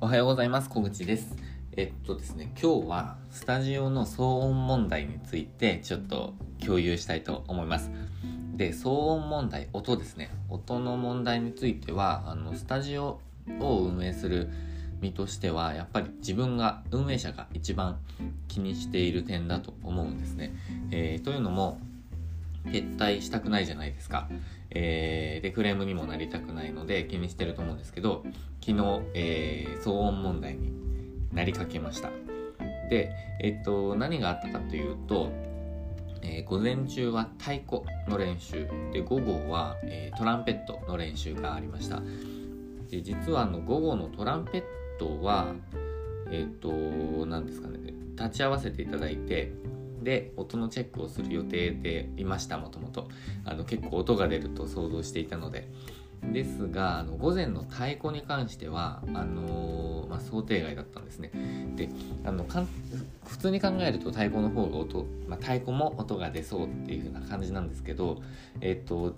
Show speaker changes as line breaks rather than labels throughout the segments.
おはようございます。小口です。えっとですね今日はスタジオの騒音問題についてちょっと共有したいと思います。で騒音問題音ですね。音の問題についてはあのスタジオを運営する身としてはやっぱり自分が運営者が一番気にしている点だと思うんですね、えー、というのも撤退したくないじゃないですか。えー、で、クレームにもなりたくないので気にしてると思うんですけど、昨日、えー、騒音問題になりかけました。で、えっと、何があったかというと、えー、午前中は太鼓の練習で午後は、えー、トランペットの練習がありましたで実はあの午後のトランペットはえっ、と何ですかね立ち会わせていただいてで音のチェックをする予定でいましたもともと。結構音が出ると想像していたので。ですがあの午前の太鼓に関してはあのー、まあ、想定外だったんですね。であのかん普通に考えると太鼓の方が音、まあ、太鼓も音が出そうっていう風な感じなんですけどえっ、ともう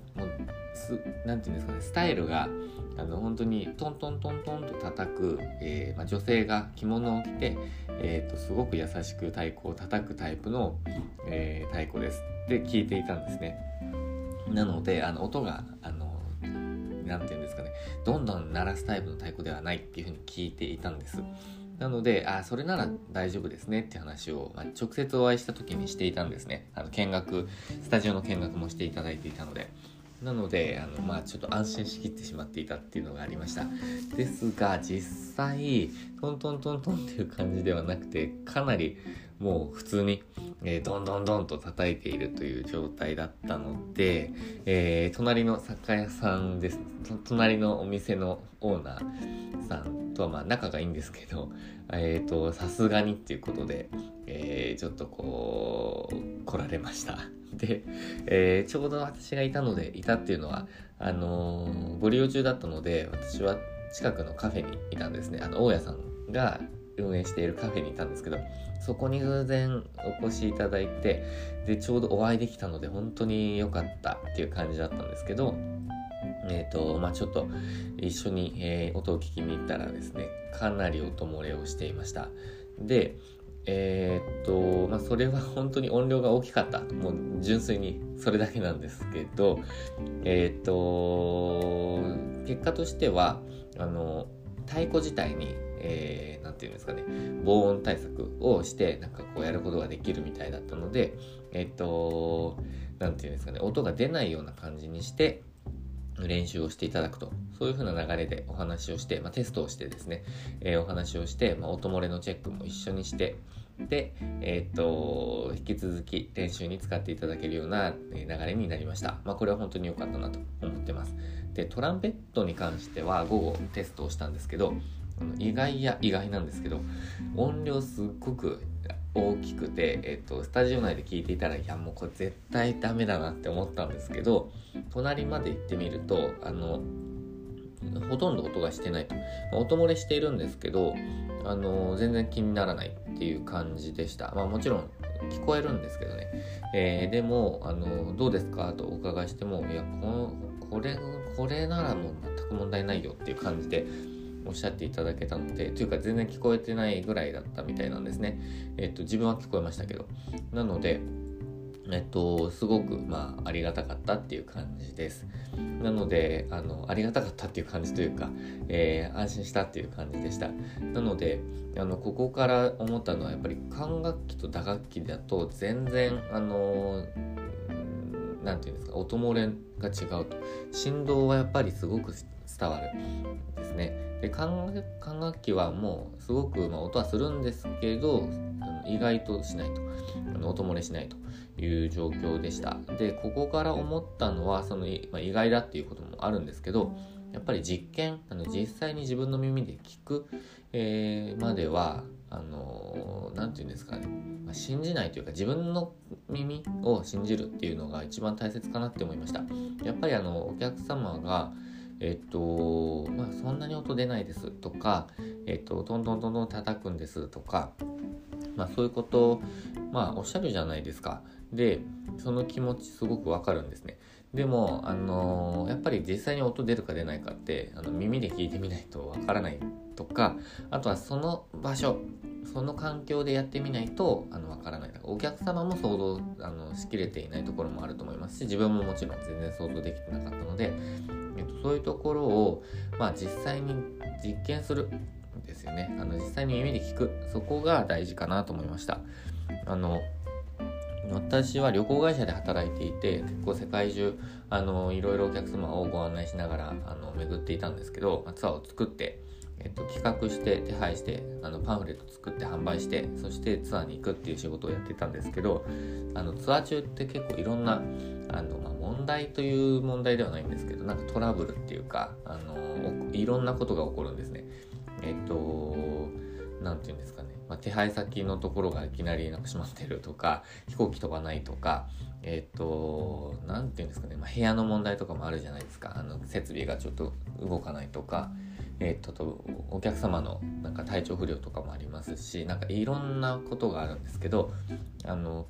何て言うんですかねスタイルがあの本当にトントントントンと叩く、えー、まあ、女性が着物を着て、えーと、すごく優しく太鼓を叩くタイプの、えー、太鼓です。って聞いていたんですね。なのであの音があの何て言うんですかねどんどん鳴らすタイプの太鼓ではないっていうふうに聞いていたんですなので、あ、それなら大丈夫ですねって話を、まあ、直接お会いした時にしていたんですね。あの、見学、スタジオの見学もしていただいていたので。なので、あの、まあ、ちょっと安心しきってしまっていたっていうのがありました。ですが、実際、トントントントンっていう感じではなくて、かなりもう普通に、えー、どんどんどんと叩いているという状態だったので、えー、隣の酒屋さんです。隣のお店のオーナーさんとはまあ仲がいいんですけど、えっ、と、さすがにっていうことで、え、ちょっとこう、来られました。で、え、ちょうど私がいたので、いたっていうのは、あの、ご利用中だったので、私は近くのカフェにいたんですね。あの、大家さんが運営しているカフェにいたんですけど、そこに偶然お越しいただいて、で、ちょうどお会いできたので、本当に良かったっていう感じだったんですけど、えっ、ー、と、まあちょっと一緒に、えー、音を聞きに行ったらですね、かなり音漏れをしていました。で、えー、っと、まあ、それは 本当に音量が大きかった。もう純粋にそれだけなんですけど、えー、っと、結果としては、あの、太鼓自体に、えー、ていうんですかね、防音対策をして、なんかこうやることができるみたいだったので、えっと、なんていうんですかね、音が出ないような感じにして、練習をしていただくと、そういう風な流れでお話をして、まあ、テストをしてですね、えー、お話をして、まあ、音漏れのチェックも一緒にして、で、えー、っと、引き続き練習に使っていただけるような流れになりました。まあ、これは本当に良かったなと思ってます。で、トランペットに関しては午後テストをしたんですけど、意外や意外なんですけど、音量すっごく大きくて、えっと、スタジオ内で聞いていたらいやもうこれ絶対ダメだなって思ったんですけど隣まで行ってみるとあのほとんど音がしてない。と、まあ、音漏れしているんですけどあの全然気にならないっていう感じでした、まあ、もちろん聞こえるんですけどね、えー、でもあのどうですかとお伺いしてもいやこのこれこれならもう全く問題ないよっていう感じでおっしゃっていただけたので、というか全然聞こえてないぐらいだったみたいなんですね。えっと、自分は聞こえましたけど。なので、えっと、すごく、まあ、ありがたかったっていう感じです。なので、あの、ありがたかったっていう感じというか、えー、安心したっていう感じでした。なので、あの、ここから思ったのは、やっぱり管楽器と打楽器だと、全然、あの、なんていうんですか、音漏れが違うと。振動はやっぱりすごく伝わる。で管楽器はもうすごく、まあ、音はするんですけど意外としないと。音漏れしないという状況でした。でここから思ったのはその、まあ、意外だっていうこともあるんですけどやっぱり実験あの実際に自分の耳で聞く、えー、まではあの何、ー、て言うんですかね、まあ、信じないというか自分の耳を信じるっていうのが一番大切かなって思いました。やっぱりあのお客様がえっと、まあ、そんなに音出ないですとか、えっと、トントントントン叩くんですとか、まあ、そういうことを、まあ、おっしゃるじゃないですか。で、その気持ちすごくわかるんですね。でも、あのー、やっぱり実際に音出るか出ないかって、あの耳で聞いてみないとわからないとかあとはその場所その環境でやってみないとあの分からないお客様も想像あのしきれていないところもあると思いますし自分ももちろん全然想像できてなかったので、そういうところを、まあ、実際に実験するんですよね。あの実際に耳で聞く。そこが大事かなと思いました。あの私は旅行会社で働いていて結構世界中あのいろいろお客様をご案内しながらあの巡っていたんですけどツアーを作ってえっと、企画して手配してあのパンフレット作って販売してそしてツアーに行くっていう仕事をやってたんですけどあのツアー中って結構いろんなあの、まあ、問題という問題ではないんですけどなんかトラブルっていうかあのいろんなことが起こるんですね。えっと何て言うんですかね、まあ、手配先のところがいきなりなくしまってるとか飛行機飛ばないとかえっ、と何て言うんですかね、まあ、部屋の問題とかもあるじゃないですかあの設備がちょっと動かないとか。えー、っとお客様のなんか体調不良とかもありますしなんかいろんなことがあるんですけどあの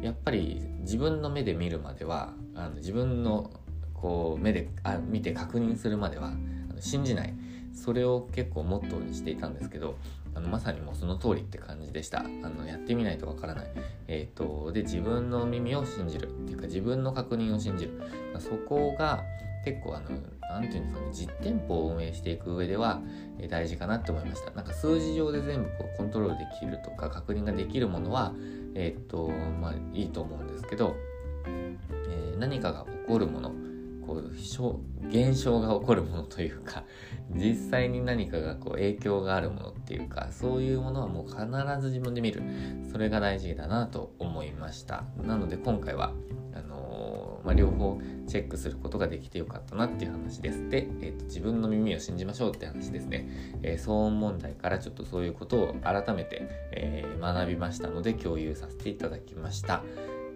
やっぱり自分の目で見るまではあの自分のこう目であ見て確認するまでは信じない。それを結構モットーにしていたんですけどあのまさにもうその通りって感じでした。あのやってみないとわからない、えーと、で自分の耳を信じるっていうか自分の確認を信じる、まあ、そこが結構あの何て言うんですかね実店舗を運営していく上では、大事かなって思いました。なんか数字上で全部こうコントロールできるとか確認ができるものはえっ、とまあいいと思うんですけど、えー、何かが起こるものこう現象が起こるものというか 実際に何かがこう影響があるものっていうかそういうものはもう必ず自分で見る。それが大事だなと思いました。なので今回はあのー、まあ、両方チェックすることができてよかったなっていう話ですで、えーと、自分の耳を信じましょうって話ですね、えー、騒音問題からちょっとそういうことを改めて、えー、学びましたので共有させていただきました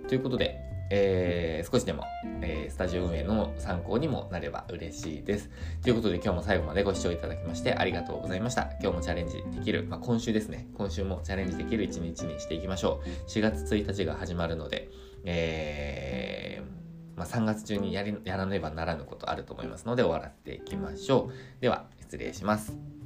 ということでえー、少しでも、え、スタジオ運営の参考にもなれば嬉しいです。ということで今日も最後までご視聴いただきましてありがとうございました。今日もチャレンジできる、まあ、今週ですね、今週もチャレンジできる一日にしていきましょう。4月1日が始まるので、えー、まあ、3月中にやりやらねばならぬことあると思いますので終わらせていきましょう。では、失礼します。